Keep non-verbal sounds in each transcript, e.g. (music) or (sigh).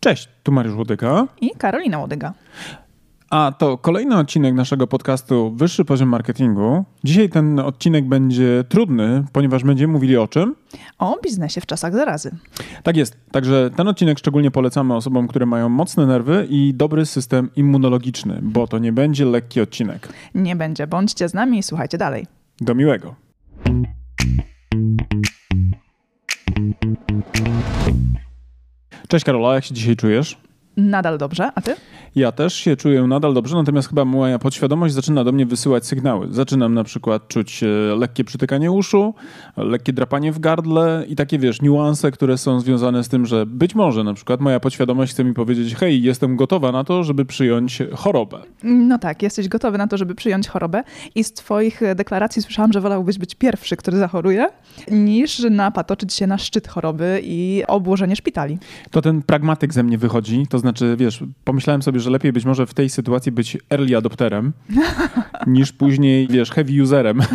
Cześć, tu Mariusz Łodyga. I Karolina Łodyga. A to kolejny odcinek naszego podcastu Wyższy Poziom Marketingu. Dzisiaj ten odcinek będzie trudny, ponieważ będziemy mówili o czym? O biznesie w czasach zarazy. Tak jest. Także ten odcinek szczególnie polecamy osobom, które mają mocne nerwy i dobry system immunologiczny, bo to nie będzie lekki odcinek. Nie będzie. Bądźcie z nami i słuchajcie dalej. Do miłego. Cześć Karola, jak się dzisiaj czujesz? Nadal dobrze, a ty? Ja też się czuję nadal dobrze, natomiast chyba moja podświadomość zaczyna do mnie wysyłać sygnały. Zaczynam na przykład czuć e, lekkie przytykanie uszu, lekkie drapanie w gardle i takie, wiesz, niuanse, które są związane z tym, że być może na przykład moja podświadomość chce mi powiedzieć, hej, jestem gotowa na to, żeby przyjąć chorobę. No tak, jesteś gotowy na to, żeby przyjąć chorobę i z twoich deklaracji słyszałam, że wolałbyś być pierwszy, który zachoruje, niż napatoczyć się na szczyt choroby i obłożenie szpitali. To ten pragmatyk ze mnie wychodzi, to znaczy, wiesz, pomyślałem sobie, że lepiej być może w tej sytuacji być early adopterem, (laughs) niż później, wiesz, heavy userem. (laughs)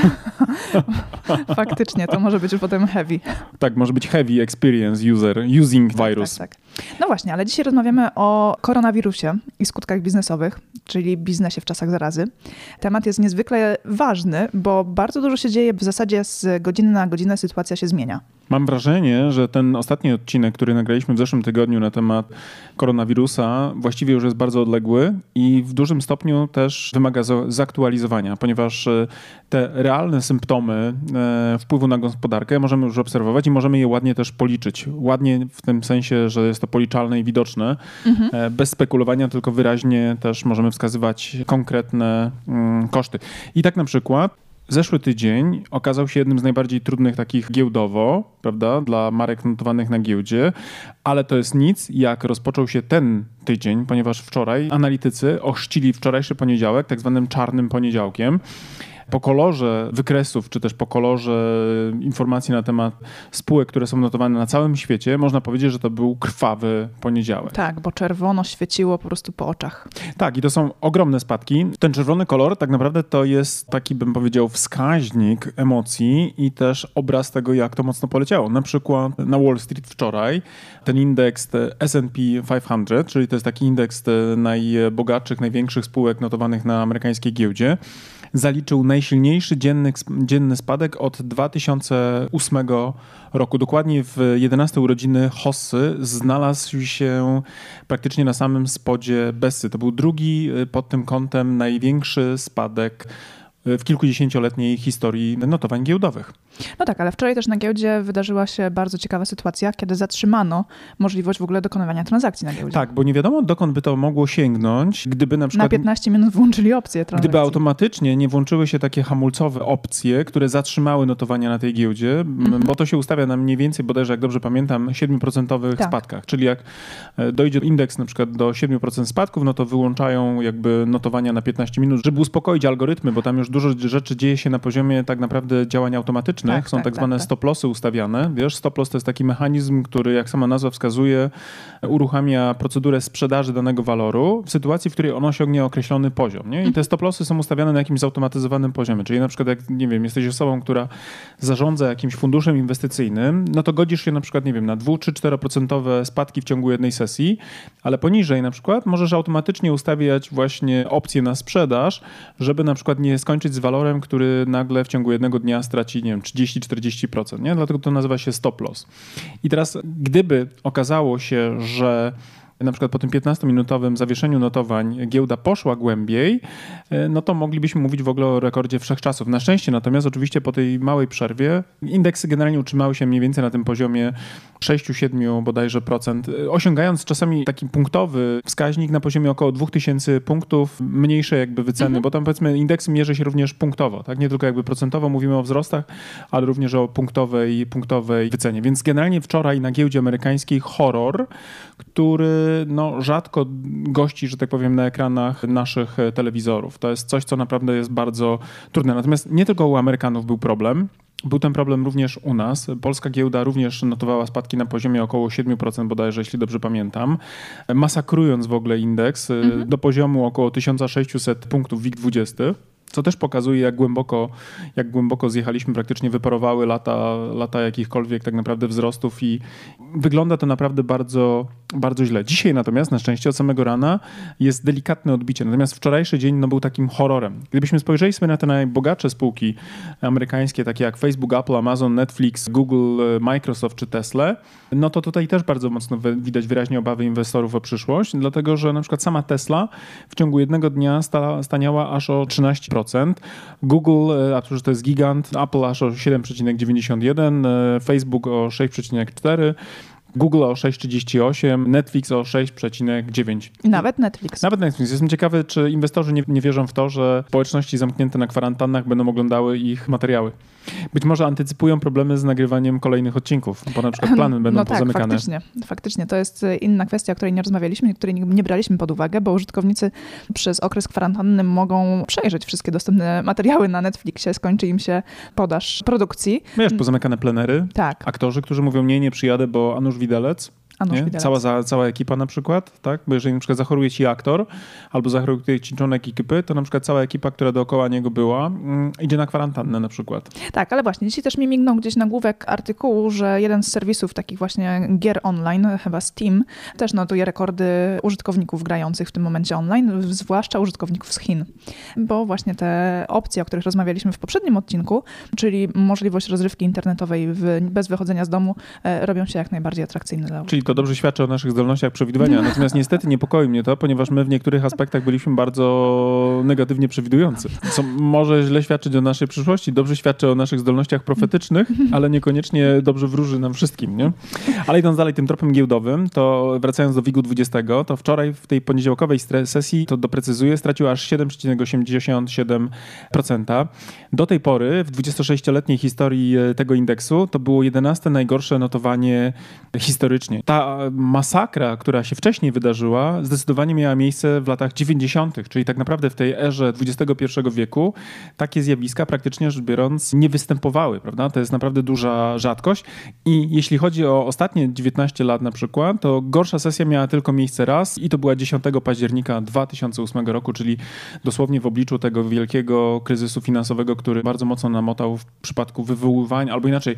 (laughs) Faktycznie, to może być już potem heavy. Tak, może być heavy experience user, using tak, virus. Tak, tak. No właśnie, ale dzisiaj rozmawiamy o koronawirusie i skutkach biznesowych, czyli biznesie w czasach zarazy. Temat jest niezwykle ważny, bo bardzo dużo się dzieje, w zasadzie z godziny na godzinę sytuacja się zmienia. Mam wrażenie, że ten ostatni odcinek, który nagraliśmy w zeszłym tygodniu na temat koronawirusa, właściwie już jest bardzo odległy i w dużym stopniu też wymaga zaktualizowania, ponieważ e, te realne symptomy e, wpływu na gospodarkę możemy już obserwować i możemy je ładnie też policzyć. Ładnie w tym sensie, że jest to policzalne i widoczne. Mhm. E, bez spekulowania, tylko wyraźnie też możemy wskazywać konkretne mm, koszty. I tak na przykład Zeszły tydzień okazał się jednym z najbardziej trudnych takich giełdowo, prawda, dla marek notowanych na giełdzie, ale to jest nic, jak rozpoczął się ten tydzień, ponieważ wczoraj analitycy ochrzcili wczorajszy poniedziałek tak zwanym czarnym poniedziałkiem po kolorze wykresów, czy też po kolorze informacji na temat spółek, które są notowane na całym świecie, można powiedzieć, że to był krwawy poniedziałek. Tak, bo czerwono świeciło po prostu po oczach. Tak, i to są ogromne spadki. Ten czerwony kolor tak naprawdę to jest taki, bym powiedział, wskaźnik emocji i też obraz tego, jak to mocno poleciało. Na przykład na Wall Street wczoraj ten indeks S&P 500, czyli to jest taki indeks najbogatszych, największych spółek notowanych na amerykańskiej giełdzie, zaliczył najsilniejszy dzienny, dzienny spadek od 2008 roku. Dokładnie w 11 urodziny Hossy znalazł się praktycznie na samym spodzie Bessy. To był drugi y, pod tym kątem największy spadek w kilkudziesięcioletniej historii notowań giełdowych. No tak, ale wczoraj też na giełdzie wydarzyła się bardzo ciekawa sytuacja, kiedy zatrzymano możliwość w ogóle dokonywania transakcji na giełdzie. Tak, bo nie wiadomo dokąd by to mogło sięgnąć, gdyby na przykład... Na 15 minut włączyli opcje transakcji. Gdyby automatycznie nie włączyły się takie hamulcowe opcje, które zatrzymały notowania na tej giełdzie, mhm. bo to się ustawia na mniej więcej, bodajże jak dobrze pamiętam, 7% tak. spadkach. Czyli jak e, dojdzie indeks na przykład do 7% spadków, no to wyłączają jakby notowania na 15 minut, żeby uspokoić algorytmy, bo tam już dużo rzeczy dzieje się na poziomie tak naprawdę działań automatycznych. Tak, Są tak, tak zwane tak, tak. stop-lossy ustawiane. Wiesz, stop-loss to jest taki mechanizm, który, jak sama nazwa wskazuje, uruchamia procedurę sprzedaży danego waloru w sytuacji, w której on osiągnie określony poziom. Nie? I te mhm. stop-lossy są ustawiane na jakimś zautomatyzowanym poziomie. Czyli na przykład, jak nie wiem, jesteś osobą, która zarządza jakimś funduszem inwestycyjnym, no to godzisz się na przykład, nie wiem, na 2 czy 4% spadki w ciągu jednej sesji, ale poniżej na przykład możesz automatycznie ustawiać właśnie opcje na sprzedaż, żeby na przykład nie skończyć z walorem, który nagle w ciągu jednego dnia straci, nie wiem, 30-40%, nie? Dlatego to nazywa się stop loss. I teraz, gdyby okazało się, że na przykład po tym 15-minutowym zawieszeniu notowań giełda poszła głębiej, e, no to moglibyśmy mówić w ogóle o rekordzie wszechczasów. Na szczęście natomiast oczywiście po tej małej przerwie indeksy generalnie utrzymały się mniej więcej na tym poziomie 6-7 bodajże procent, osiągając czasami taki punktowy wskaźnik na poziomie około 2000 punktów, mniejsze jakby wyceny, mhm. bo tam powiedzmy indeks mierzy się również punktowo, tak? Nie tylko jakby procentowo mówimy o wzrostach, ale również o punktowej, punktowej wycenie. Więc generalnie wczoraj na giełdzie amerykańskiej horror, który no, rzadko gości, że tak powiem, na ekranach naszych telewizorów. To jest coś, co naprawdę jest bardzo trudne. Natomiast nie tylko u Amerykanów był problem. Był ten problem również u nas. Polska giełda również notowała spadki na poziomie około 7% bodajże, jeśli dobrze pamiętam, masakrując w ogóle indeks mhm. do poziomu około 1600 punktów WIG20 co też pokazuje, jak głęboko, jak głęboko zjechaliśmy, praktycznie wyparowały lata, lata jakichkolwiek tak naprawdę wzrostów i wygląda to naprawdę bardzo bardzo źle. Dzisiaj natomiast na szczęście od samego rana jest delikatne odbicie. Natomiast wczorajszy dzień no, był takim horrorem. Gdybyśmy spojrzeli sobie na te najbogatsze spółki amerykańskie, takie jak Facebook, Apple, Amazon, Netflix, Google, Microsoft czy Tesla, no to tutaj też bardzo mocno widać wyraźnie obawy inwestorów o przyszłość, dlatego że na przykład sama Tesla w ciągu jednego dnia sta, staniała aż o 13%. Google, e, a to jest gigant, Apple aż o 7,91%, e, Facebook o 6,4%. Google o 6,38, Netflix o 6,9. I nawet Netflix. Nawet Netflix. Jestem ciekawy, czy inwestorzy nie, nie wierzą w to, że społeczności zamknięte na kwarantannach będą oglądały ich materiały. Być może antycypują problemy z nagrywaniem kolejnych odcinków, bo na przykład plany będą no tak, pozamykane. Faktycznie, faktycznie. To jest inna kwestia, o której nie rozmawialiśmy, której nie braliśmy pod uwagę, bo użytkownicy przez okres kwarantanny mogą przejrzeć wszystkie dostępne materiały na Netflixie, skończy im się podaż produkcji. Wiesz, pozamykane plenery, tak. aktorzy, którzy mówią nie, nie przyjadę, bo Anusz Widelec? Cała, za, cała ekipa na przykład, tak? Bo jeżeli na przykład zachoruje ci aktor albo zachoruje ci członek ekipy, to na przykład cała ekipa, która dookoła niego była, mm, idzie na kwarantannę na przykład. Tak, ale właśnie dzisiaj też mi mignął gdzieś nagłówek artykułu, że jeden z serwisów takich właśnie gier online, chyba Steam, też notuje rekordy użytkowników grających w tym momencie online, zwłaszcza użytkowników z Chin. Bo właśnie te opcje, o których rozmawialiśmy w poprzednim odcinku, czyli możliwość rozrywki internetowej w, bez wychodzenia z domu, e, robią się jak najbardziej atrakcyjne dla Czyli to dobrze świadczy o naszych zdolnościach przewidywania. Natomiast niestety niepokoi mnie to, ponieważ my w niektórych aspektach byliśmy bardzo negatywnie przewidujący. Co może źle świadczyć o naszej przyszłości, dobrze świadczy o naszych zdolnościach profetycznych, ale niekoniecznie dobrze wróży nam wszystkim. Nie? Ale idąc dalej tym tropem giełdowym, to wracając do WIG-u 20, to wczoraj w tej poniedziałkowej sesji, to doprecyzuję, stracił aż 7,87%. Do tej pory w 26-letniej historii e, tego indeksu to było 11 najgorsze notowanie historycznie. Ta masakra, która się wcześniej wydarzyła, zdecydowanie miała miejsce w latach 90., czyli tak naprawdę w tej erze XXI wieku takie zjawiska praktycznie rzecz biorąc nie występowały, prawda? To jest naprawdę duża rzadkość i jeśli chodzi o ostatnie 19 lat na przykład, to gorsza sesja miała tylko miejsce raz i to była 10 października 2008 roku, czyli dosłownie w obliczu tego wielkiego kryzysu finansowego, który bardzo mocno namotał w przypadku wywoływania, albo inaczej,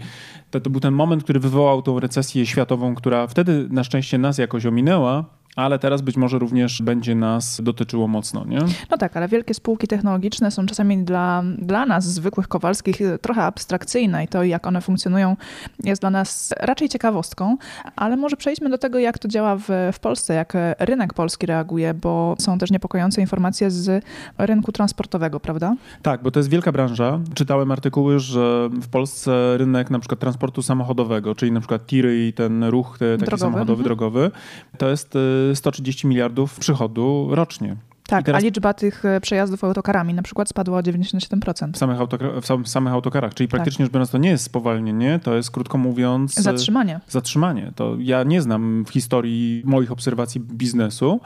to, to był ten moment, który wywołał tą recesję światową, która wtedy na szczęście nas jakoś ominęła, ale teraz być może również będzie nas dotyczyło mocno, nie? No tak, ale wielkie spółki technologiczne są czasami dla, dla nas, zwykłych kowalskich, trochę abstrakcyjne i to, jak one funkcjonują, jest dla nas raczej ciekawostką, ale może przejdźmy do tego, jak to działa w, w Polsce, jak rynek polski reaguje, bo są też niepokojące informacje z rynku transportowego, prawda? Tak, bo to jest wielka branża. Czytałem artykuły, że w Polsce rynek na przykład transportu samochodowego, czyli na przykład tiry i ten ruch taki drogowy. samochodowy, mhm. drogowy, to jest y, 130 miliardów przychodu rocznie. Tak, teraz... a liczba tych e, przejazdów autokarami na przykład spadła o 97%. W samych, autokar- w sam, samych autokarach, czyli tak. praktycznie rzecz biorąc to nie jest spowalnienie, to jest krótko mówiąc... E, zatrzymanie. Zatrzymanie. To ja nie znam w historii moich obserwacji biznesu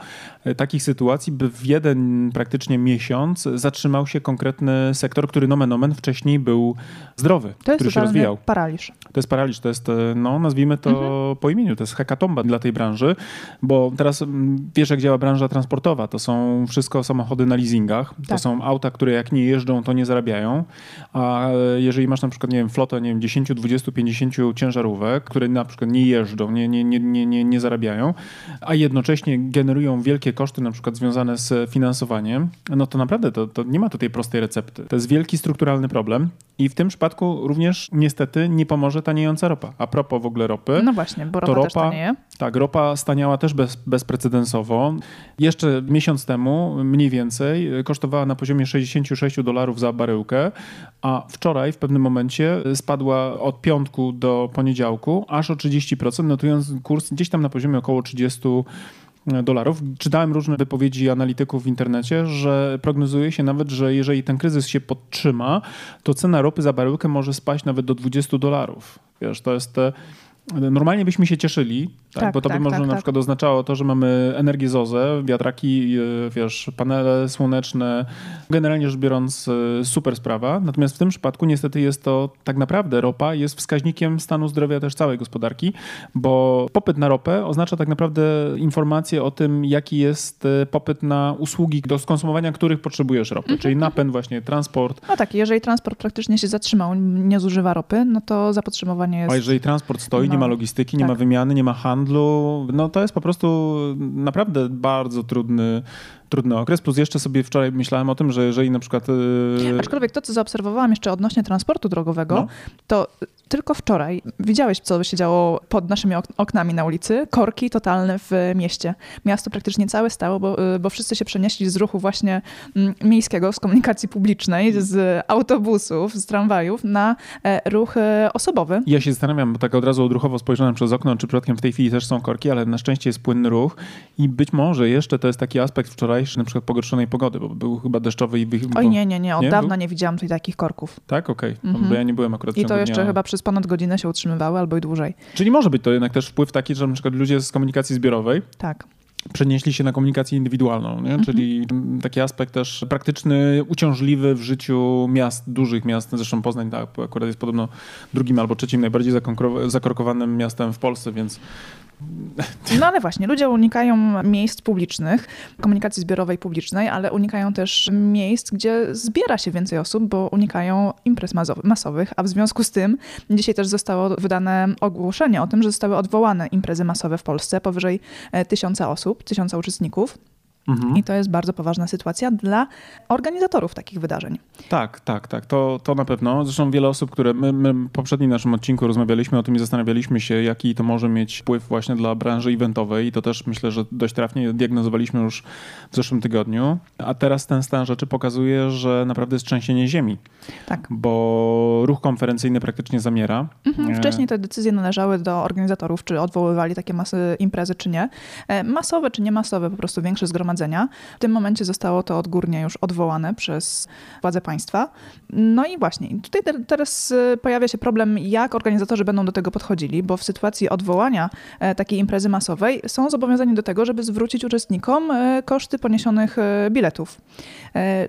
e, takich sytuacji, by w jeden praktycznie miesiąc zatrzymał się konkretny sektor, który nomen omen wcześniej był zdrowy, to który się rozwijał. paraliż. To jest paraliż, to jest, no nazwijmy to mhm. po imieniu, to jest hekatomba dla tej branży, bo teraz mm, wiesz jak działa branża transportowa, to są wszystko samochody na leasingach. Tak. To są auta, które jak nie jeżdżą, to nie zarabiają. A jeżeli masz na przykład, nie wiem, flotę, nie wiem, 10, 20, 50 ciężarówek, które na przykład nie jeżdżą, nie, nie, nie, nie, nie, nie zarabiają, a jednocześnie generują wielkie koszty, na przykład związane z finansowaniem, no to naprawdę to, to nie ma tutaj prostej recepty. To jest wielki strukturalny problem i w tym przypadku również niestety nie pomoże taniejąca ropa. A propos w ogóle ropy. No właśnie, bo ropa, to ropa też tanieje. Tak, ropa staniała też bez, bezprecedensowo. Jeszcze miesiąc temu mniej więcej kosztowała na poziomie 66 dolarów za baryłkę, a wczoraj w pewnym momencie spadła od piątku do poniedziałku aż o 30%, notując kurs gdzieś tam na poziomie około 30 dolarów. Czytałem różne wypowiedzi analityków w internecie, że prognozuje się nawet, że jeżeli ten kryzys się podtrzyma, to cena ropy za baryłkę może spaść nawet do 20 dolarów. Wiesz, to jest Normalnie byśmy się cieszyli, tak? tak bo to tak, by może tak, na tak. przykład oznaczało to, że mamy energię ZOZE, wiatraki, e, wiesz, panele słoneczne, generalnie rzecz biorąc e, super sprawa. Natomiast w tym przypadku niestety jest to tak naprawdę ropa jest wskaźnikiem stanu zdrowia też całej gospodarki, bo popyt na ropę oznacza tak naprawdę informację o tym, jaki jest e, popyt na usługi, do skonsumowania których potrzebujesz ropy, mhm. czyli napęd właśnie, transport. No tak, jeżeli transport praktycznie się zatrzymał, nie zużywa ropy, no to zapotrzebowanie jest... A jeżeli transport stoi, nie ma logistyki, nie tak. ma wymiany, nie ma handlu. No to jest po prostu naprawdę bardzo trudny trudny okres, plus jeszcze sobie wczoraj myślałem o tym, że jeżeli na przykład... Yy... Aczkolwiek to, co zaobserwowałam jeszcze odnośnie transportu drogowego, no. to tylko wczoraj widziałeś, co się działo pod naszymi oknami na ulicy. Korki totalne w mieście. Miasto praktycznie całe stało, bo, y, bo wszyscy się przenieśli z ruchu właśnie mm, miejskiego, z komunikacji publicznej, z autobusów, z tramwajów na e, ruch e, osobowy. Ja się zastanawiam, bo tak od razu odruchowo spojrzałem przez okno, czy przypadkiem w tej chwili też są korki, ale na szczęście jest płynny ruch i być może jeszcze to jest taki aspekt wczorajszy na przykład pogorszonej pogody, bo był chyba deszczowy i... Oj nie, nie, nie, od nie? dawna nie widziałam tutaj takich korków. Tak? Okej, okay. mhm. bo ja nie byłem akurat I to jeszcze dnia... chyba przez ponad godzinę się utrzymywały albo i dłużej. Czyli może być to jednak też wpływ taki, że na przykład ludzie z komunikacji zbiorowej tak przenieśli się na komunikację indywidualną, nie? Mhm. czyli taki aspekt też praktyczny, uciążliwy w życiu miast, dużych miast. Zresztą Poznań tak, akurat jest podobno drugim albo trzecim najbardziej zakorkowanym miastem w Polsce, więc (laughs) no ale właśnie, ludzie unikają miejsc publicznych, komunikacji zbiorowej publicznej, ale unikają też miejsc, gdzie zbiera się więcej osób, bo unikają imprez masowych, a w związku z tym dzisiaj też zostało wydane ogłoszenie o tym, że zostały odwołane imprezy masowe w Polsce powyżej e, tysiąca osób, tysiąca uczestników. Mhm. I to jest bardzo poważna sytuacja dla organizatorów takich wydarzeń. Tak, tak, tak. To, to na pewno. Zresztą wiele osób, które my, my w poprzednim naszym odcinku rozmawialiśmy o tym i zastanawialiśmy się, jaki to może mieć wpływ właśnie dla branży eventowej. I to też myślę, że dość trafnie diagnozowaliśmy już w zeszłym tygodniu. A teraz ten stan rzeczy pokazuje, że naprawdę jest trzęsienie ziemi. Tak. Bo ruch konferencyjny praktycznie zamiera. Mhm. E, wcześniej te decyzje należały do organizatorów, czy odwoływali takie masy imprezy, czy nie. E, masowe, czy nie masowe, po prostu większe zgromadzenie zgromadzenia. W tym momencie zostało to odgórnie już odwołane przez władze państwa. No i właśnie, tutaj teraz y, pojawia się problem, jak organizatorzy będą do tego podchodzili, bo w sytuacji odwołania e, takiej imprezy masowej są zobowiązani do tego, żeby zwrócić uczestnikom e, koszty poniesionych e, biletów.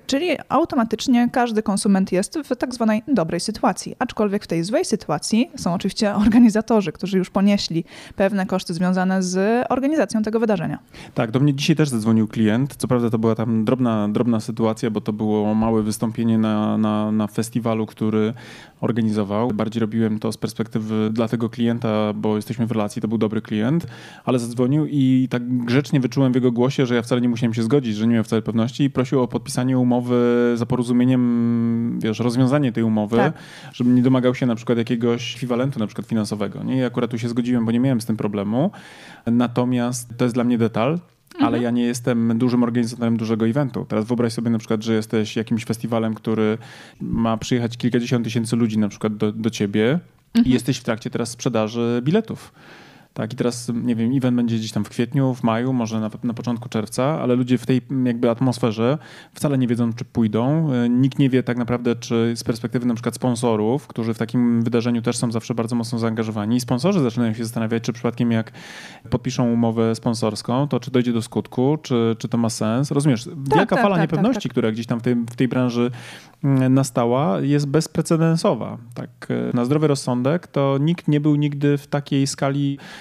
Czyli automatycznie każdy konsument jest w tak zwanej dobrej sytuacji. Aczkolwiek w tej złej sytuacji są oczywiście organizatorzy, którzy już ponieśli pewne koszty związane z organizacją tego wydarzenia. Tak, do mnie dzisiaj też zadzwonił klient. Co prawda to była tam drobna, drobna sytuacja, bo to było małe wystąpienie na, na, na festiwalu, który organizował. Bardziej robiłem to z perspektywy dla tego klienta, bo jesteśmy w relacji, to był dobry klient, ale zadzwonił i tak grzecznie wyczułem w jego głosie, że ja wcale nie musiałem się zgodzić, że nie miałem wcale pewności i prosił o podpisanie umowy za porozumieniem, wiesz, rozwiązanie tej umowy, tak. żebym nie domagał się na przykład jakiegoś ekwiwalentu na przykład finansowego. Nie? I akurat tu się zgodziłem, bo nie miałem z tym problemu. Natomiast to jest dla mnie detal, ale mhm. ja nie jestem dużym organizatorem dużego eventu. Teraz wyobraź sobie na przykład, że jesteś jakimś festiwalem, który ma przyjechać kilkadziesiąt tysięcy ludzi na przykład do, do ciebie mhm. i jesteś w trakcie teraz sprzedaży biletów. Tak, i teraz, nie wiem, event będzie gdzieś tam w kwietniu, w maju, może na, na początku czerwca, ale ludzie w tej jakby atmosferze wcale nie wiedzą, czy pójdą. E, nikt nie wie tak naprawdę, czy z perspektywy na przykład sponsorów, którzy w takim wydarzeniu też są zawsze bardzo mocno zaangażowani, sponsorzy zaczynają się zastanawiać, czy przypadkiem jak podpiszą umowę sponsorską, to czy dojdzie do skutku, czy, czy to ma sens. Rozumiesz, tak, wielka tak, fala tak, niepewności, tak, tak. która gdzieś tam w tej, w tej branży mm, nastała, jest bezprecedensowa. Tak, e, na zdrowy rozsądek to nikt nie był nigdy w takiej skali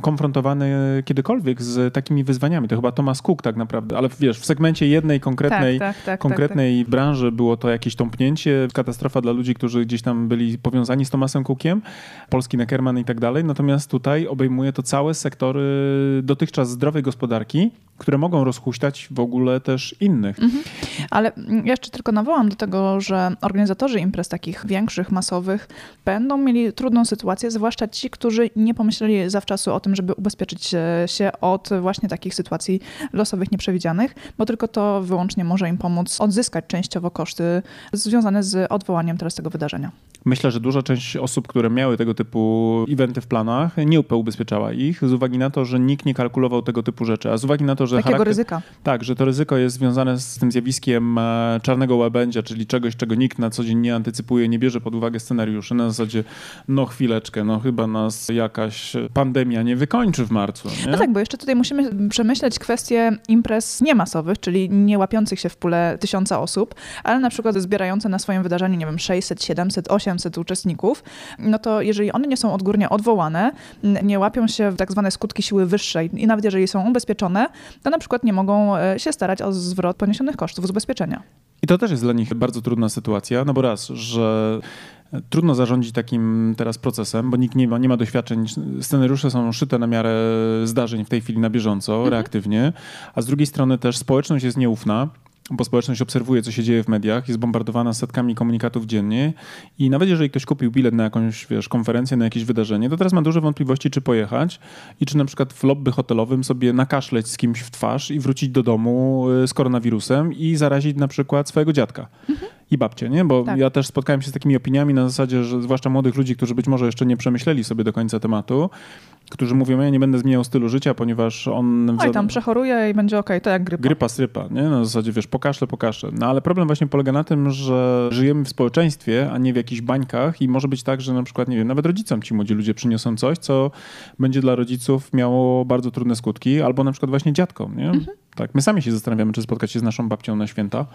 konfrontowany kiedykolwiek z takimi wyzwaniami. To chyba Thomas Cook tak naprawdę, ale wiesz, w segmencie jednej konkretnej, tak, tak, tak, konkretnej tak, tak. branży było to jakieś tąpnięcie, katastrofa dla ludzi, którzy gdzieś tam byli powiązani z Thomasem Cookiem, polski Neckerman i tak dalej. Natomiast tutaj obejmuje to całe sektory dotychczas zdrowej gospodarki, które mogą rozhuśtać w ogóle też innych. Mhm. Ale jeszcze tylko nawołam do tego, że organizatorzy imprez takich większych, masowych będą mieli trudną sytuację, zwłaszcza ci, którzy nie pomyśleli zawczasu o tym, żeby ubezpieczyć się od właśnie takich sytuacji losowych, nieprzewidzianych, bo tylko to wyłącznie może im pomóc odzyskać częściowo koszty związane z odwołaniem teraz tego wydarzenia. Myślę, że duża część osób, które miały tego typu eventy w planach, nie ubezpieczała ich z uwagi na to, że nikt nie kalkulował tego typu rzeczy, a z uwagi na to, że Takiego charakter... ryzyka. Tak, że to ryzyko jest związane z tym zjawiskiem e, czarnego łabędzia, czyli czegoś, czego nikt na co dzień nie antycypuje, nie bierze pod uwagę scenariuszy. Na zasadzie, no chwileczkę, no chyba nas jakaś pandemia nie wykończy w marcu. Nie? No tak, bo jeszcze tutaj musimy przemyśleć kwestię imprez niemasowych, czyli nie łapiących się w pulę tysiąca osób, ale na przykład zbierające na swoim wydarzeniu, nie wiem, 600, 700, 800 uczestników, no to jeżeli one nie są odgórnie odwołane, nie łapią się w tak zwane skutki siły wyższej i nawet jeżeli są ubezpieczone, to na przykład nie mogą e, się starać o zwrot poniesionych kosztów z ubezpieczenia. I to też jest dla nich bardzo trudna sytuacja, no bo raz, że Trudno zarządzić takim teraz procesem, bo nikt nie ma, nie ma doświadczeń. Scenariusze są szyte na miarę zdarzeń w tej chwili na bieżąco, mhm. reaktywnie, a z drugiej strony też społeczność jest nieufna bo społeczność obserwuje, co się dzieje w mediach, jest bombardowana setkami komunikatów dziennie i nawet jeżeli ktoś kupił bilet na jakąś wiesz, konferencję, na jakieś wydarzenie, to teraz ma duże wątpliwości, czy pojechać i czy na przykład w lobby hotelowym sobie nakaszleć z kimś w twarz i wrócić do domu y, z koronawirusem i zarazić na przykład swojego dziadka. Mhm i babcie, nie? Bo tak. ja też spotkałem się z takimi opiniami na zasadzie, że zwłaszcza młodych ludzi, którzy być może jeszcze nie przemyśleli sobie do końca tematu, którzy mówią, ja nie będę zmieniał stylu życia, ponieważ on... Oj, tam przechoruje i będzie okej, okay, to jak grypa. Grypa, strypa, nie? Na zasadzie, wiesz, pokażę, pokażę. No ale problem właśnie polega na tym, że żyjemy w społeczeństwie, a nie w jakichś bańkach i może być tak, że na przykład, nie wiem, nawet rodzicom ci młodzi ludzie przyniosą coś, co będzie dla rodziców miało bardzo trudne skutki, albo na przykład właśnie dziadkom, nie? Mhm. Tak, my sami się zastanawiamy, czy spotkać się z naszą babcią na święta.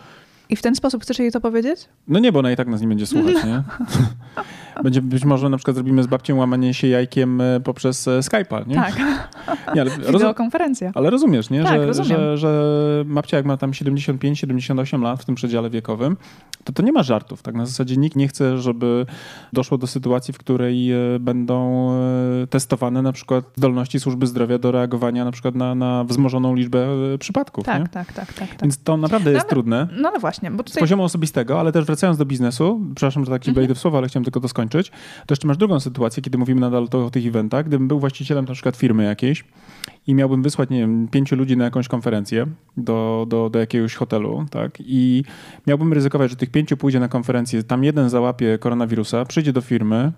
I w ten sposób chcesz jej to powiedzieć? No nie, bo ona i tak nas nie będzie słuchać, nie? (laughs) Będzie, być może na przykład zrobimy z babcią łamanie się jajkiem e, poprzez e, Skype'a, nie? Tak. (laughs) Nie, ale (laughs) Wideokonferencja. Ale rozumiesz, nie? Tak, że, rozumiem. Że, że babcia jak ma tam 75-78 lat w tym przedziale wiekowym, to to nie ma żartów. Tak na zasadzie nikt nie chce, żeby doszło do sytuacji, w której e, będą testowane na przykład zdolności służby zdrowia do reagowania na przykład na, na wzmożoną liczbę przypadków. Tak, nie? tak, tak, tak, tak. Więc to naprawdę jest no, trudne. No, no właśnie. Bo tutaj... Z poziomu osobistego, ale też wracając do biznesu, przepraszam, że tak ci mhm. wejdę w słowo, ale chciałem tylko to skończyć to jeszcze masz drugą sytuację, kiedy mówimy nadal to, o tych eventach. Gdybym był właścicielem na przykład firmy jakiejś i miałbym wysłać, nie wiem, pięciu ludzi na jakąś konferencję do, do, do jakiegoś hotelu, tak, i miałbym ryzykować, że tych pięciu pójdzie na konferencję, tam jeden załapie koronawirusa, przyjdzie do firmy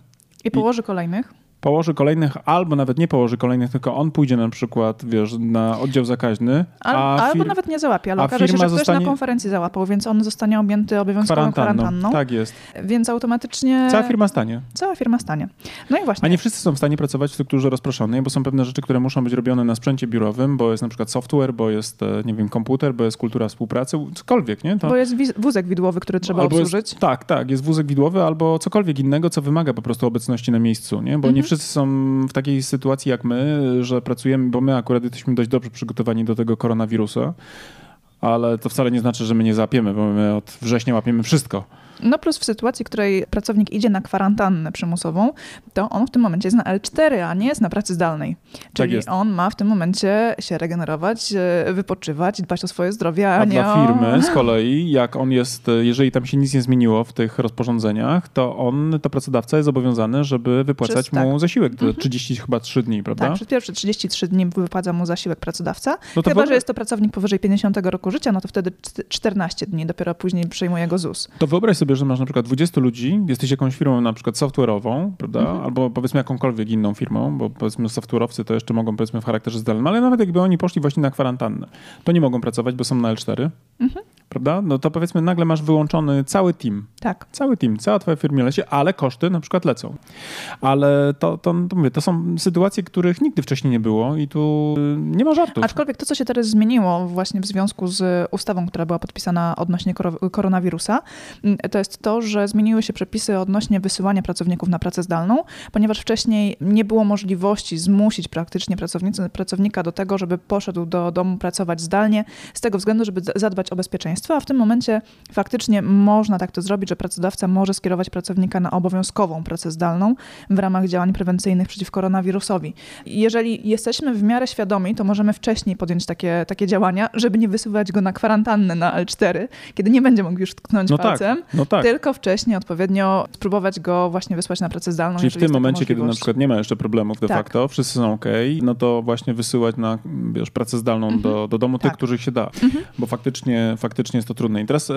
i położy i, kolejnych położy kolejnych, albo nawet nie położy kolejnych, tylko on pójdzie na przykład, wiesz, na oddział zakaźny. Al, albo nawet nie załapie, ale okaże się, że ktoś na konferencji załapał, więc on zostanie objęty obowiązkową kwarantanną. kwarantanną. Tak jest. Więc automatycznie... Cała firma stanie. Cała firma stanie. No i właśnie. A nie wszyscy są w stanie pracować w strukturze rozproszonej, bo są pewne rzeczy, które muszą być robione na sprzęcie biurowym, bo jest na przykład software, bo jest, e, nie wiem, komputer, bo jest kultura współpracy, cokolwiek, nie? To... Bo jest wózek widłowy, który trzeba albo obsłużyć. Jest, tak, tak, jest wózek widłowy albo cokolwiek innego, co wymaga po prostu obecności na miejscu, nie? Bo mhm. nie wszyscy są w takiej sytuacji jak my, że pracujemy, bo my akurat jesteśmy dość dobrze przygotowani do tego koronawirusa, ale to wcale nie znaczy, że my nie zapiemy, bo my od września łapiemy wszystko. No plus w sytuacji, w której pracownik idzie na kwarantannę przymusową, to on w tym momencie jest na L4, a nie jest na pracy zdalnej. Tak Czyli tak on ma w tym momencie się regenerować, e, wypoczywać, dbać o swoje zdrowie, a, a nie dla firmy z kolei, jak on jest, e, jeżeli tam się nic nie zmieniło w tych rozporządzeniach, to on, to pracodawca jest zobowiązany, żeby wypłacać Przez, mu tak. zasiłek mhm. 30 chyba 3 dni, prawda? Tak, przez pierwsze 33 dni wypłaca mu zasiłek pracodawca. No chyba, ogóle... że jest to pracownik powyżej 50 roku życia, no to wtedy 14 dni, dopiero później przejmuje go ZUS. To wyobraź sobie, że masz na przykład 20 ludzi, jesteś jakąś firmą na przykład software'ową, prawda? Mhm. Albo powiedzmy jakąkolwiek inną firmą, bo powiedzmy software'owcy to jeszcze mogą powiedzmy w charakterze zdalnym, ale nawet jakby oni poszli właśnie na kwarantannę, to nie mogą pracować, bo są na L4. Mhm prawda? No to powiedzmy nagle masz wyłączony cały team. Tak. Cały team, cała twoja firma leci, ale koszty na przykład lecą. Ale to, to, to mówię, to są sytuacje, których nigdy wcześniej nie było i tu y, nie ma żartów. Aczkolwiek to, co się teraz zmieniło właśnie w związku z ustawą, która była podpisana odnośnie koronawirusa, mm, to jest to, że zmieniły się przepisy odnośnie wysyłania pracowników na pracę zdalną, ponieważ wcześniej nie było możliwości zmusić praktycznie pracownika do tego, żeby poszedł do domu pracować zdalnie, z tego względu, żeby zadbać o bezpieczeństwo a w tym momencie faktycznie można tak to zrobić, że pracodawca może skierować pracownika na obowiązkową pracę zdalną w ramach działań prewencyjnych przeciw koronawirusowi. Jeżeli jesteśmy w miarę świadomi, to możemy wcześniej podjąć takie, takie działania, żeby nie wysyłać go na kwarantannę na L4, kiedy nie będzie mógł już tknąć no tak, palcem, tak, no tak. tylko wcześniej odpowiednio spróbować go właśnie wysłać na pracę zdalną. Czyli w tym momencie, kiedy na przykład nie ma jeszcze problemów de tak. facto, wszyscy są ok, no to właśnie wysyłać na wiesz, pracę zdalną mhm. do, do domu tych, tak. których się da. Mhm. Bo faktycznie, faktycznie faktycznie jest to trudne. I teraz, e,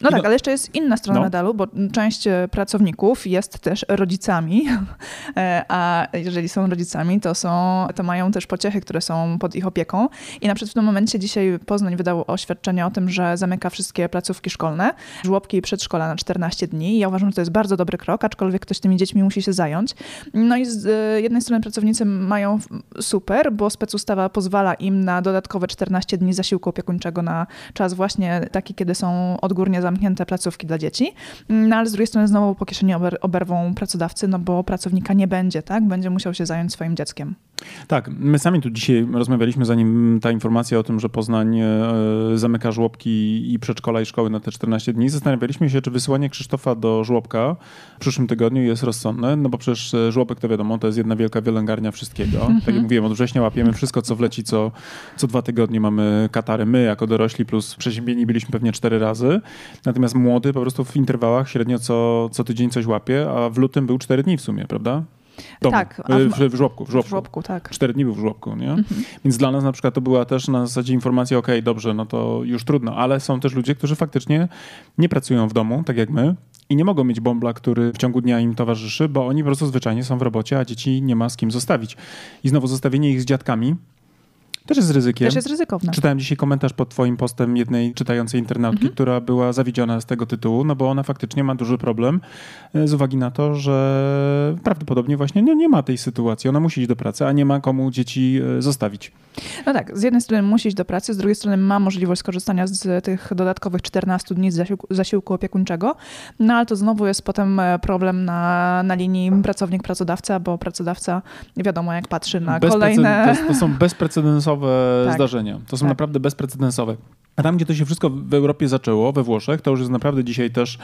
no tak, ale jeszcze jest inna strona no. medalu, bo część e, pracowników jest też rodzicami, (laughs) e, a jeżeli są rodzicami, to, są, to mają też pociechy, które są pod ich opieką. I na przykład w tym momencie dzisiaj Poznań wydał oświadczenie o tym, że zamyka wszystkie placówki szkolne, żłobki i przedszkola na 14 dni. Ja uważam, że to jest bardzo dobry krok, aczkolwiek ktoś tymi dziećmi musi się zająć. No i z jednej strony pracownicy mają super, bo specustawa pozwala im na dodatkowe 14 dni zasiłku opiekuńczego na czas właśnie taki, kiedy są odgórnie zamknięte placówki dla dzieci, no ale z drugiej strony znowu po kieszeni ober, oberwą pracodawcy, no bo pracownika nie będzie, tak? Będzie musiał się zająć swoim dzieckiem. Tak, my sami tu dzisiaj rozmawialiśmy, zanim ta informacja o tym, że Poznań e, zamyka żłobki i przedszkola i szkoły na te 14 dni, zastanawialiśmy się, czy wysyłanie Krzysztofa do żłobka w przyszłym tygodniu jest rozsądne, no bo przecież e, żłobek to wiadomo, to jest jedna wielka wylęgarnia wszystkiego. Mm -hmm. Tak jak mówiłem, od września łapiemy wszystko, co wleci, co, co dwa tygodnie mamy katary. My jako dorośli plus przeziębieni byliśmy pewnie cztery razy, natomiast młody po prostu w interwałach średnio co, co tydzień coś łapie, a w lutym był cztery dni w sumie, prawda? Domu. Tak. W, w, w, żłobku, w żłobku. W żłobku, tak. Cztery dni był w żłobku, nie? Mhm. Więc dla nas na przykład to była też na zasadzie informacja, okej, okay, dobrze, no to już trudno, ale są też ludzie, którzy faktycznie nie pracują w domu, tak jak my, i nie mogą mieć bombla, który w ciągu dnia im towarzyszy, bo oni po prostu zwyczajnie są w robocie, a dzieci nie ma z kim zostawić. I znowu zostawienie ich z dziadkami też jest ryzykiem. Też jest ryzykowne. Czytałem dzisiaj komentarz pod twoim postem jednej czytającej internautki, mhm. która była zawiedziona z tego tytułu, no bo ona faktycznie ma duży problem e, z uwagi na to, że prawdopodobnie właśnie nie, nie ma tej sytuacji. Ona musi iść do pracy, a nie ma komu dzieci e, zostawić. No tak, z jednej strony musi iść do pracy, z drugiej strony ma możliwość skorzystania z tych dodatkowych 14 dni zasiłku, zasiłku opiekuńczego, no ale to znowu jest potem e, problem na, na linii pracownik-pracodawca, bo pracodawca wiadomo jak patrzy na kolejne... To, to są bezprecedensowe bezprecedensowe tak. zdarzenia. To są tak. naprawdę bezprecedensowe. A tam, gdzie to się wszystko w Europie zaczęło, we Włoszech, to już jest naprawdę dzisiaj też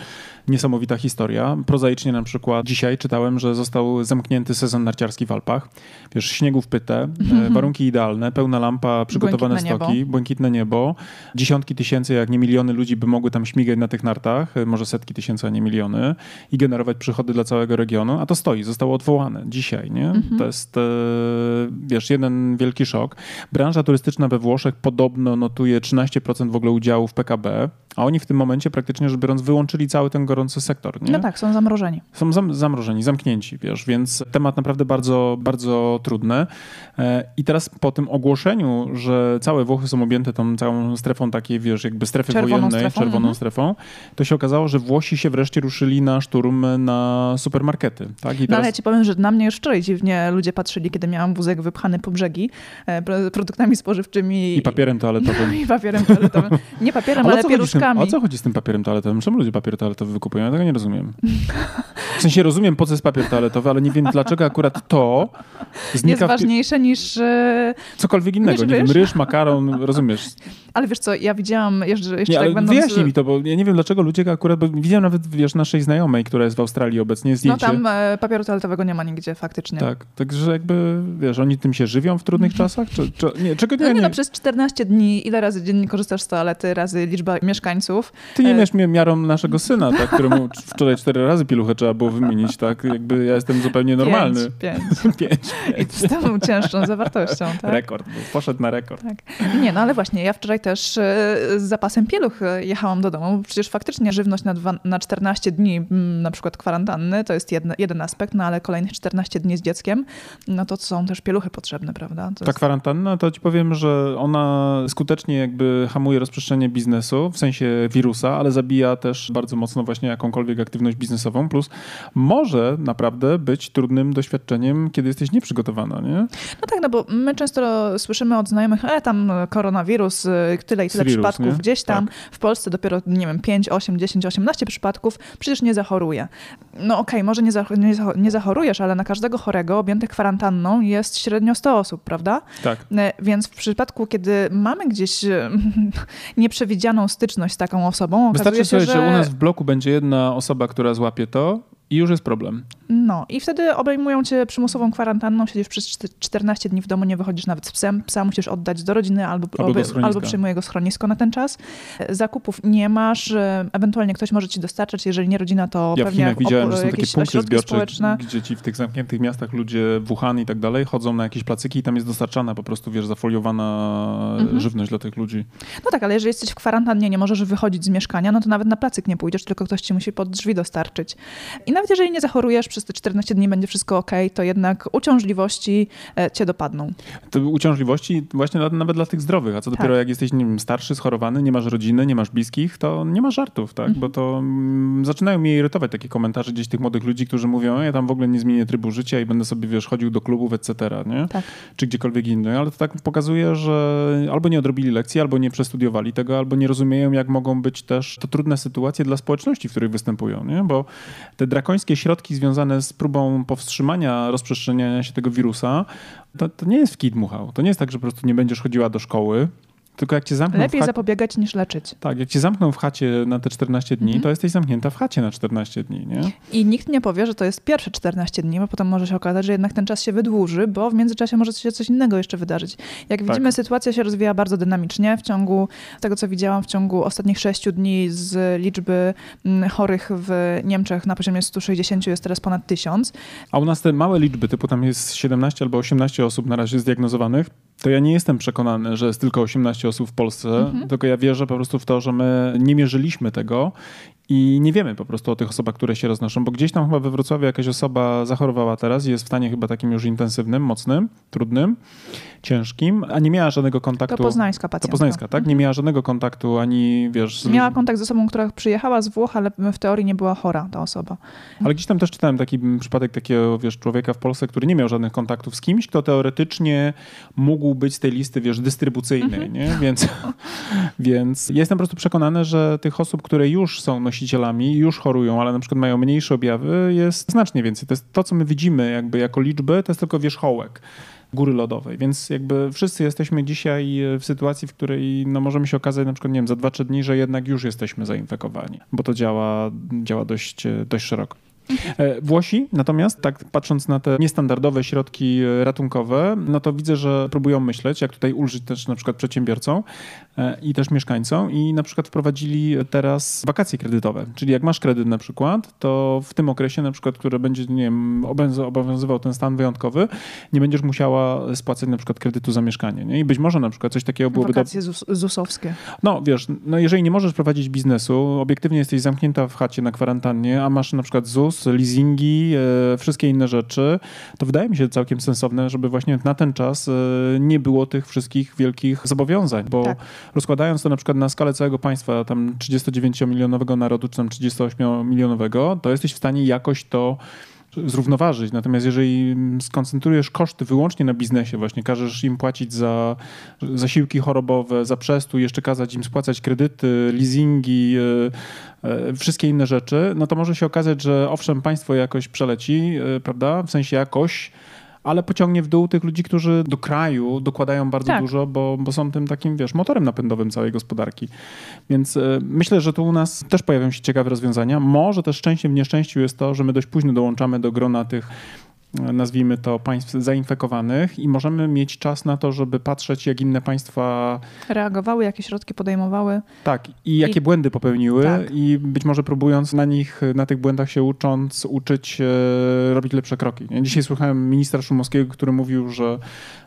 niesamowita historia. Prozaicznie na przykład dzisiaj czytałem, że został zamknięty sezon narciarski w Alpach. Wiesz, śniegu w pytę, mm-hmm. warunki idealne, pełna lampa, przygotowane błękitne stoki, niebo. błękitne niebo. Dziesiątki tysięcy, jak nie miliony ludzi by mogły tam śmigać na tych nartach, e, może setki tysięcy, a nie miliony i generować przychody dla całego regionu, a to stoi, zostało odwołane dzisiaj, nie? Mm-hmm. To jest, e, wiesz, jeden wielki szok. Branża turystyczna we Włoszech podobno notuje 13% w ogóle udziału w PKB, a oni w tym momencie praktycznie rzecz biorąc wyłączyli cały ten gorący sektor. Nie? No tak, są zamrożeni. Są zam zamrożeni, zamknięci, wiesz, więc temat naprawdę bardzo, bardzo trudny. E, I teraz po tym ogłoszeniu, że całe Włochy są objęte tą całą strefą takiej, wiesz, jakby strefy czerwoną wojennej, strefą. czerwoną mhm. strefą, to się okazało, że Włosi się wreszcie ruszyli na szturm na supermarkety. Tak? I teraz... No ale ja ci powiem, że na mnie już wczoraj dziwnie ludzie patrzyli, kiedy miałam wózek wypchany po brzegi e, produktami spożywczymi. I papierem toaletowym. I papierem toaletowym. Nie papierem, ale, ale pieruszkami. O co chodzi z tym papierem toaletowym? Czemu ludzie papier toaletowy wykupują? Ja tego nie rozumiem. W sensie rozumiem, po co jest papier toaletowy, ale nie wiem, dlaczego akurat to znika... Jest ważniejsze niż... E, Cokolwiek innego. Niż, nie wiem, ryż, makaron, rozumiesz. Ale wiesz co, ja widziałam jeszcze, jeszcze nie, tak będąc... Wyjaśnij mi to, bo ja nie wiem, dlaczego ludzie akurat... Bo widziałem nawet, wiesz, naszej znajomej, która jest w Australii obecnie, zdjęcie. No tam e, papieru toaletowego nie ma nigdzie faktycznie. Tak, także jakby, wiesz, oni tym się żywią w trudnych czasach? Czy, czy, nie, czego nie, no nie, no, przez 14 dni, ile razy dziennie korzystasz z toalety, razy liczba mieszkańców. Ty nie e... miesz miarą naszego syna, tak, któremu (laughs) wczoraj cztery razy pieluchę trzeba było wymienić, tak? Jakby ja jestem zupełnie normalny. Pięć. Pięć. (laughs) pięć, pięć. I z tą cięższą zawartością, tak? Rekord, poszedł na rekord. Tak. Nie, no ale właśnie, ja wczoraj też e, z zapasem pieluch e, jechałam do domu, przecież faktycznie żywność na, dwa, na 14 dni, na przykład kwarantanny, to jest jedne, jeden aspekt, no ale kolejnych 14 dni z dzieckiem, no to są też pieluchy potrzebne, prawda? To Ta jest... kwarantanna, to ci powiem, że ona skutecznie jakby hamuje rozprzestrzenianie biznesu, w sensie wirusa, ale zabija też bardzo mocno właśnie jakąkolwiek aktywność biznesową, plus może naprawdę być trudnym doświadczeniem, kiedy jesteś nieprzygotowana, nie? No tak, no bo my często słyszymy od znajomych, e, tam koronawirus, y, tyle i tyle wirus, przypadków nie? gdzieś tam, tak. w Polsce dopiero, nie wiem, 5, 8, 10, 18 przypadków, przecież nie zachoruje. No okej, okay, może nie, nie, nie zachorujesz, ale na każdego chorego objętych kwarantanną jest średnio 100 osób, prawda? Tak. E, więc w przypadku, kiedy mamy gdzieś e, (laughs) nieprzewidzianą styczność z taką osobą, Wystarczy sobie, że... że u nas w bloku będzie jedna osoba, która złapie to i już jest problem. No i wtedy obejmują cię przymusową kwarantanną, siedzisz przez 14 dni w domu, nie wychodzisz nawet z psem, psa musisz oddać do rodziny albo, albo, albo przyjmuje go schronisko na ten czas. Zakupów nie masz, e, ewentualnie ktoś może ci dostarczać, jeżeli nie rodzina, to ja pewnie w Chinach widziałem, że są takie punkty zbiorcze, społeczne. gdzie ci w tych zamkniętych miastach ludzie, Wuhan i tak dalej, chodzą na jakieś placyki i tam jest dostarczana po prostu, wiesz, zafoliowana mhm. żywność dla tych ludzi. No tak, ale jeżeli jesteś w kwarantannie, nie możesz wychodzić z mieszkania, no to nawet na placyk nie pójdziesz, tylko ktoś ci musi pod drzwi dostarczyć. I nawet jeżeli nie zachorujesz, przez te 14 dni będzie wszystko ok, to jednak uciążliwości e, cię dopadną. To uciążliwości właśnie nawet dla tych zdrowych, a co dopiero tak. jak jesteś nie wiem, starszy, schorowany, nie masz rodziny, nie masz bliskich, to nie ma żartów, tak? Mhm. Bo to mm, zaczynają mnie irytować takie komentarze gdzieś tych młodych ludzi, którzy mówią, ja tam w ogóle nie zmienię trybu życia i będę sobie, wiesz, chodził do klubów, etc., nie? Tak. Czy gdziekolwiek inny, ale to tak pokazuje, że albo nie odrobili lekcji, albo nie przestudiowali tego, albo nie rozumieją, jak mogą być też to trudne sytuacje dla społeczności, w których występują, nie? Bo te drakońskie drakońskie środki związane z próbą powstrzymania rozprzestrzeniania się tego wirusa, to, to nie jest w kij dmuchał. To nie jest tak, że po prostu nie będziesz chodziła do szkoły, tylko jak cię zamkną Lepiej chacie... zapobiegać niż leczyć. Tak, jak cię zamkną w chacie na te 14 dni, mhm. to jesteś zamknięta w chacie na 14 dni, nie? I nikt nie powie, że to jest pierwsze 14 dni, bo potem może się okazać, że jednak ten czas się wydłuży, bo w międzyczasie może się coś innego jeszcze wydarzyć. Jak tak. widzimy, sytuacja się rozwija bardzo dynamicznie. W ciągu tego, co widziałam, w ciągu ostatnich 6 dni z liczby mm, chorych w Niemczech na poziomie 160 jest teraz ponad 1000. A u nas te małe liczby, typu tam jest 17 albo 18 osób na razie zdiagnozowanych, to ja nie jestem przekonany, że jest tylko 18 osób w Polsce, mhm. tylko ja wierzę po prostu w to, że my nie mierzyliśmy tego i nie wiemy po prostu o tych osobach, które się roznoszą, bo gdzieś tam chyba we Wrocławiu jakaś osoba zachorowała teraz i jest w stanie chyba takim już intensywnym, mocnym, trudnym, ciężkim, a nie miała żadnego kontaktu. To poznańska pacjentka. To poznańska, tak? Nie mhm. miała żadnego kontaktu ani, wiesz... Z... Miała kontakt z osobą, która przyjechała z Włoch, ale w teorii nie była chora ta osoba. Ale gdzieś tam też czytałem taki przypadek takiego, wiesz, człowieka w Polsce, który nie miał żadnych kontaktów z kimś, kto teoretycznie mógł być z tej listy, wiesz, dystrybucyjnej, mhm. nie? Więc, (laughs) więc jestem po prostu przekonany, że tych osób, które już są nosicielami, już chorują, ale na przykład mają mniejsze objawy, jest znacznie więcej. To jest to, co my widzimy jakby jako liczby, to jest tylko wierzchołek góry lodowej. Więc jakby wszyscy jesteśmy dzisiaj w sytuacji, w której no, możemy się okazać na przykład, nie wiem, za 2-3 dni, że jednak już jesteśmy zainfekowani, bo to działa, działa dość, dość szeroko. E, Włosi natomiast, tak patrząc na te niestandardowe środki e, ratunkowe, no to widzę, że próbują myśleć, jak tutaj ulżyć też na przykład przedsiębiorcom i też mieszkańcom i na przykład wprowadzili teraz wakacje kredytowe, czyli jak masz kredyt na przykład, to w tym okresie na przykład, który będzie, nie wiem, obowiązywał ten stan wyjątkowy, nie będziesz musiała spłacać na przykład kredytu za mieszkanie, nie? I być może na przykład coś takiego byłoby... Wakacje do... ZUS-owskie. No wiesz, no jeżeli nie możesz prowadzić biznesu, obiektywnie jesteś zamknięta w chacie na kwarantannie, a masz na przykład ZUS, leasingi, e, wszystkie inne rzeczy, to wydaje mi się całkiem sensowne, żeby właśnie na ten czas e, nie było tych wszystkich wielkich zobowiązań, bo tak. Rozkładając to na przykład na skalę całego państwa, tam 39-milionowego narodu, czy tam 38-milionowego, to jesteś w stanie jakoś to zrównoważyć. Natomiast jeżeli skoncentrujesz koszty wyłącznie na biznesie, właśnie każesz im płacić za zasiłki chorobowe, za przestój, jeszcze kazać im spłacać kredyty, leasingi, e, e, wszystkie inne rzeczy, no to może się okazać, że owszem, państwo jakoś przeleci, e, prawda, w sensie jakoś, ale pociągnie w dół tych ludzi, którzy do kraju dokładają bardzo tak. dużo, bo, bo są tym takim, wiesz, motorem napędowym całej gospodarki. Więc y, myślę, że tu u nas też pojawią się ciekawe rozwiązania. Może też szczęściem w nieszczęściu jest to, że my dość późno dołączamy do grona tych nazwijmy to, państw zainfekowanych i możemy mieć czas na to, żeby patrzeć, jak inne państwa reagowały, jakie środki podejmowały. Tak, i jakie I... błędy popełniły tak. i być może próbując na nich, na tych błędach się ucząc, uczyć e, robić lepsze kroki. Dzisiaj słuchałem ministra Szumowskiego, który mówił, że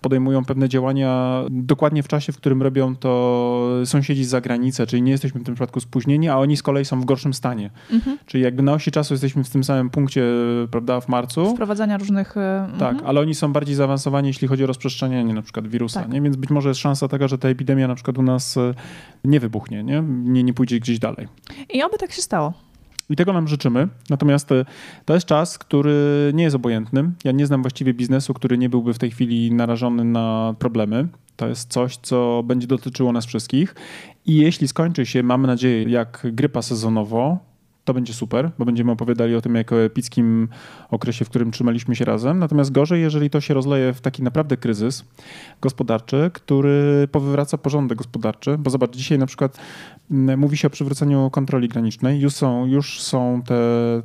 podejmują pewne działania dokładnie w czasie, w którym robią to sąsiedzi z zagranicy, czyli nie jesteśmy w tym przypadku spóźnieni, a oni z kolei są w gorszym stanie. Mhm. Czyli jakby na osi czasu jesteśmy w tym samym punkcie, prawda, w marcu. Wprowadzania różnych różnych... E, tak, mhm. ale oni są bardziej zaawansowani, jeśli chodzi o rozprzestrzenianie na przykład wirusa, tak. nie? więc być może jest szansa taka, że ta epidemia na przykład u nas e, nie wybuchnie, nie, nie, nie pójdzie gdzieś dalej. I oby tak się stało. I tego nam życzymy. Natomiast e, to jest czas, który nie jest obojętny. Ja nie znam właściwie biznesu, który nie byłby w tej chwili narażony na problemy. To jest coś, co będzie dotyczyło nas wszystkich. I jeśli skończy się, mamy nadzieję, jak grypa sezonowo, to będzie super, bo będziemy opowiadali o tym jako epickim okresie, w którym trzymaliśmy się razem. Natomiast gorzej, jeżeli to się rozleje w taki naprawdę kryzys gospodarczy, który powywraca porządek gospodarczy, bo zobacz, dzisiaj na przykład mówi się o przywróceniu kontroli granicznej. Już są, już są te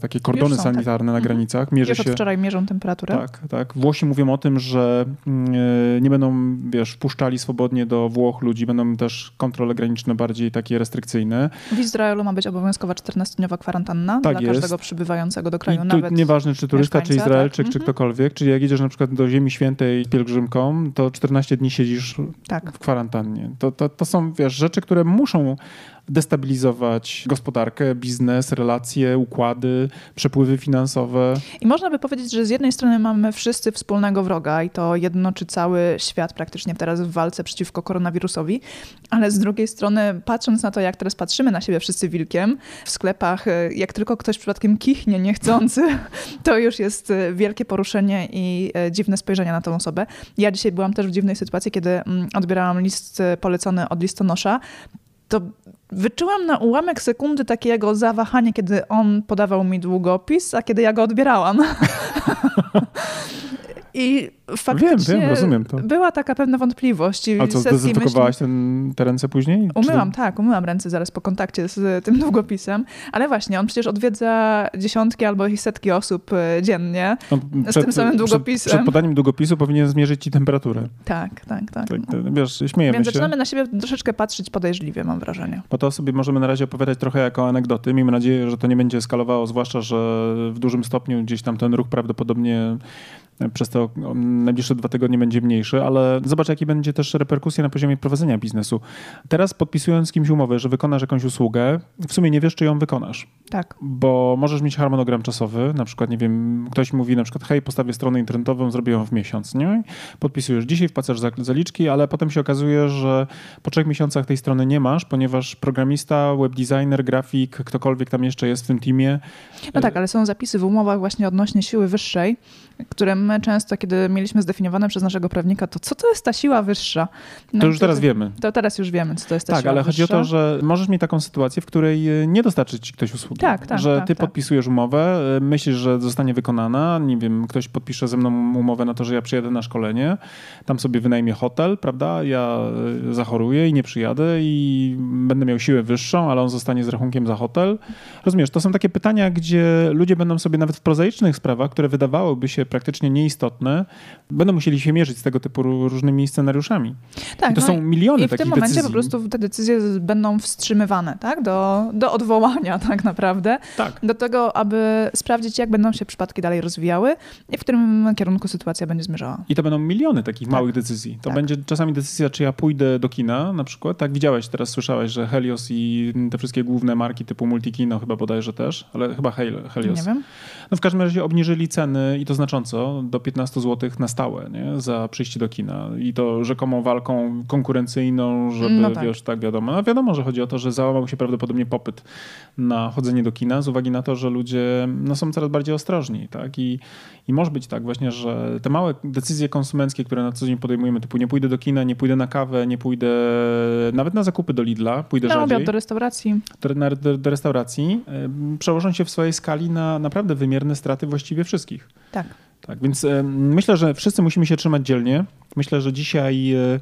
takie kordony tak. sanitarne na mhm. granicach. Mierzy już od się... wczoraj mierzą temperaturę. Tak, tak. Włosi mówią o tym, że e, nie będą, wiesz, wpuszczali swobodnie do Włoch ludzi, będą też kontrole graniczne bardziej takie restrykcyjne. W Izraelu ma być obowiązkowa 14-dniowa kwarantanna tak dla jest. każdego przybywającego do kraju. I nawet nieważne, czy turysta, czy Izraelczyk, tak? czy mhm. ktokolwiek. Czyli jak idziesz na przykład do Ziemi Świętej pielgrzymką, to 14 dni siedzisz tak. w kwarantannie. To, to, to są, wiesz, rzeczy, które muszą destabilizować gospodarkę, biznes, relacje, układy, przepływy finansowe. I można by powiedzieć, że z jednej strony mamy wszyscy wspólnego wroga i to jednoczy cały świat praktycznie teraz w walce przeciwko koronawirusowi, ale z drugiej strony patrząc na to, jak teraz patrzymy na siebie wszyscy wilkiem w sklepach, jak tylko ktoś przypadkiem kichnie niechcący, (laughs) to już jest wielkie poruszenie i e, dziwne spojrzenie na tę osobę. Ja dzisiaj byłam też w dziwnej sytuacji, kiedy mm, odbierałam list polecony od listonosza to wyczułam na ułamek sekundy takiego zawahania, kiedy on podawał mi długopis, a kiedy ja go odbierałam. (laughs) I faktycznie wiem, wiem, rozumiem to. była taka pewna wątpliwość. A co, zdezynfekowałaś ten, te ręce później? Umyłam, Czy... tak, umyłam ręce zaraz po kontakcie z tym długopisem, ale właśnie, on przecież odwiedza dziesiątki albo i setki osób e, dziennie przed, z tym samym długopisem. Przed, przed, podaniem długopisu powinien zmierzyć ci temperaturę. Tak, tak, tak. tak no. Wiesz, śmiejemy Więc się. zaczynamy na siebie troszeczkę patrzeć podejrzliwie, mam wrażenie. Bo to sobie możemy na razie opowiadać trochę jako anegdoty. Miejmy nadzieję, że to nie będzie skalowało, zwłaszcza, że w dużym stopniu gdzieś tam ten ruch prawdopodobnie przez te najbliższe dwa tygodnie będzie mniejszy, ale zobacz, jakie będzie też reperkusje na poziomie prowadzenia biznesu. Teraz podpisując z kimś umowę, że wykonasz jakąś usługę, w sumie nie wiesz, czy ją wykonasz. Tak. Bo możesz mieć harmonogram czasowy, na przykład, nie wiem, ktoś mówi na przykład, hej, postawię stronę internetową, zrobię ją w miesiąc, nie? Podpisujesz dzisiaj, wpłacasz zaliczki, ale potem się okazuje, że po trzech miesiącach tej strony nie masz, ponieważ programista, webdesigner, grafik, ktokolwiek tam jeszcze jest w tym teamie. No tak, ale są zapisy w umowach właśnie odnośnie siły wyższej, które my często, kiedy mieliśmy zdefiniowane przez naszego prawnika, to co to jest ta siła wyższa? No to już teraz wiemy. To teraz już wiemy, co to jest ta tak, siła ale wyższa. chodzi o to, że możesz mieć taką sytuację, w której e, nie dostarczy ci ktoś usługi. Tak, tak. Że tak, ty tak. podpisujesz umowę, e, myślisz, że zostanie wykonana, nie wiem, ktoś podpisze ze mną umowę na to, że ja przyjadę na szkolenie, tam sobie wynajmie hotel, prawda? Ja e, zachoruję i nie przyjadę i będę miał siłę wyższą, ale on zostanie z rachunkiem za hotel. Rozumiesz, to są takie pytania, gdzie ludzie będą sobie nawet w prozaicznych sprawach, które wydawałyby się praktycznie nieistotne, będą musieli się mierzyć z tego typu różnymi scenariuszami. Tak, I to no są miliony i takich w tym momencie decyzji. po prostu te decyzje będą wstrzymywane tak? do, do odwołania (laughs) tak naprawdę. Tak. Do tego, aby sprawdzić, jak będą się przypadki dalej rozwijały i w którym kierunku sytuacja będzie zmierzała. I to będą miliony takich tak. małych decyzji. To tak. będzie czasami decyzja, czy ja pójdę do kina na przykład. Tak widziałeś, teraz słyszałeś, że Helios i te wszystkie główne marki typu Multikino chyba bodajże też, ale chyba Helios. Nie wiem. No w każdym razie obniżyli ceny i to znacząco do 15 zł na stałe nie? za przyjście do kina. I to rzekomą walką konkurencyjną, żeby, no tak. wiesz, tak wiadomo. No wiadomo, że chodzi o to, że załamał się prawdopodobnie popyt na chodzenie do kina z uwagi na to, że ludzie no, są coraz bardziej ostrożni. Tak? I, I może być tak właśnie, że te małe decyzje konsumenckie, które na co dzień podejmujemy, typu nie pójdę do kina, nie pójdę na kawę, nie pójdę nawet na zakupy do Lidla, pójdę na rzadziej. obiad do restauracji. Do, na, do, do restauracji, przełożą się w swojej skali na naprawdę wymierne straty właściwie wszystkich. Tak. Tak, więc myślę, że wszyscy musimy się trzymać dzielnie. Myślę, że dzisiaj, y,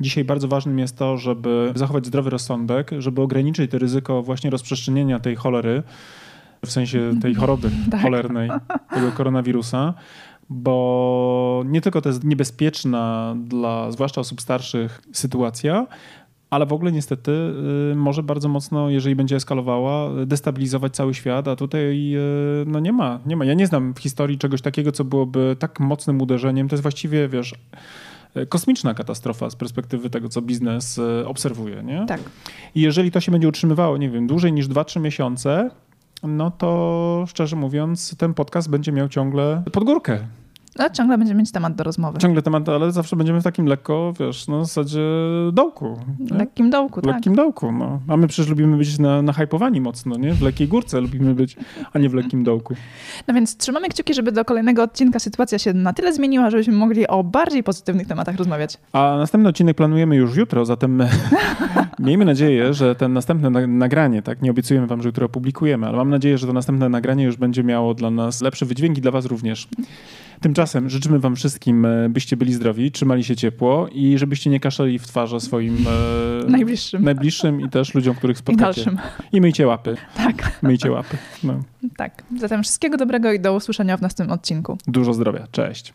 dzisiaj bardzo ważnym jest to, żeby zachować zdrowy rozsądek, żeby ograniczyć to ryzyko właśnie rozprzestrzenienia tej cholery, w sensie tej choroby (laughs) tak. cholernej, tego koronawirusa bo nie tylko to jest niebezpieczna dla zwłaszcza osób starszych sytuacja, ale w ogóle niestety y, może bardzo mocno, jeżeli będzie eskalowała, destabilizować cały świat, a tutaj y, no nie ma, nie ma. Ja nie znam w historii czegoś takiego, co byłoby tak mocnym uderzeniem. To jest właściwie, wiesz, kosmiczna katastrofa z perspektywy tego, co biznes y, obserwuje, nie? Tak. I jeżeli to się będzie utrzymywało, nie wiem, dłużej niż 2-3 miesiące, no to szczerze mówiąc, ten podcast będzie miał ciągle podgórkę. No, ciągle będziemy mieć temat do rozmowy. Ciągle temat, ale zawsze będziemy w takim lekko, wiesz, no w zasadzie dołku. Nie? Lekkim dołku, tak. Lekkim dołku, no. A my przecież lubimy być na, nahypowani mocno, nie? W lekkiej górce lubimy być, a nie w lekkim dołku. No więc trzymamy kciuki, żeby do kolejnego odcinka sytuacja się na tyle zmieniła, żebyśmy mogli o bardziej pozytywnych tematach rozmawiać. A następny odcinek planujemy już jutro, zatem (laughs) miejmy nadzieję, że ten następne nagranie, tak, nie obiecujemy wam, że jutro opublikujemy, ale mam nadzieję, że to następne nagranie już będzie miało dla nas lepsze wydźwięki, dla was również. Tymczasem życzymy Wam wszystkim, e, byście byli zdrowi, trzymali się ciepło i żebyście nie kaszali w twarze swoim e, najbliższym. najbliższym i też ludziom, których spotkacie. I dalszym. I myjcie łapy. Tak. Myjcie łapy. No. Tak. Zatem wszystkiego dobrego i do usłyszenia w następnym odcinku. Dużo zdrowia. Cześć.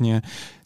właśnie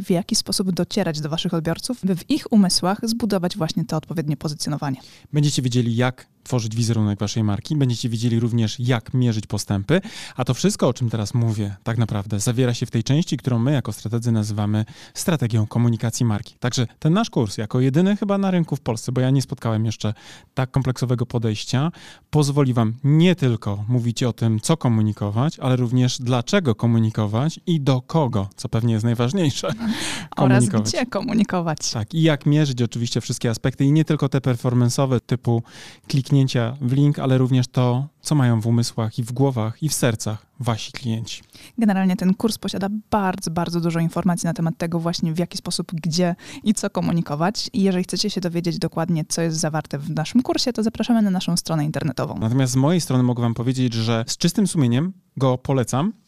w jaki sposób docierać do Waszych odbiorców, by w ich umysłach zbudować właśnie to odpowiednie pozycjonowanie. Będziecie wiedzieli, jak tworzyć wizerunek waszej marki. Będziecie wiedzieli również, jak mierzyć postępy. A to wszystko, o czym teraz mówię, tak naprawdę zawiera się w tej części, którą my jako strategzy nazywamy strategią komunikacji marki. Także ten nasz kurs, jako jedyny chyba na rynku w Polsce, bo ja nie spotkałem jeszcze tak kompleksowego podejścia, pozwoli wam nie tylko mówić o tym, co komunikować, ale również dlaczego komunikować i do kogo, co pewnie jest najważniejsze. Oraz gdzie komunikować. Tak, i jak mierzyć oczywiście wszystkie aspekty i nie tylko te performance'owe typu kliknięcia w link, ale również to, co mają w umysłach i w głowach i w sercach wasi klienci. Generalnie ten kurs posiada bardzo, bardzo dużo informacji na temat tego właśnie w jaki sposób, gdzie i co komunikować. I jeżeli chcecie się dowiedzieć dokładnie, co jest zawarte w naszym kursie, to zapraszamy na naszą stronę internetową. Natomiast z mojej strony mogę wam powiedzieć, że z czystym sumieniem go polecam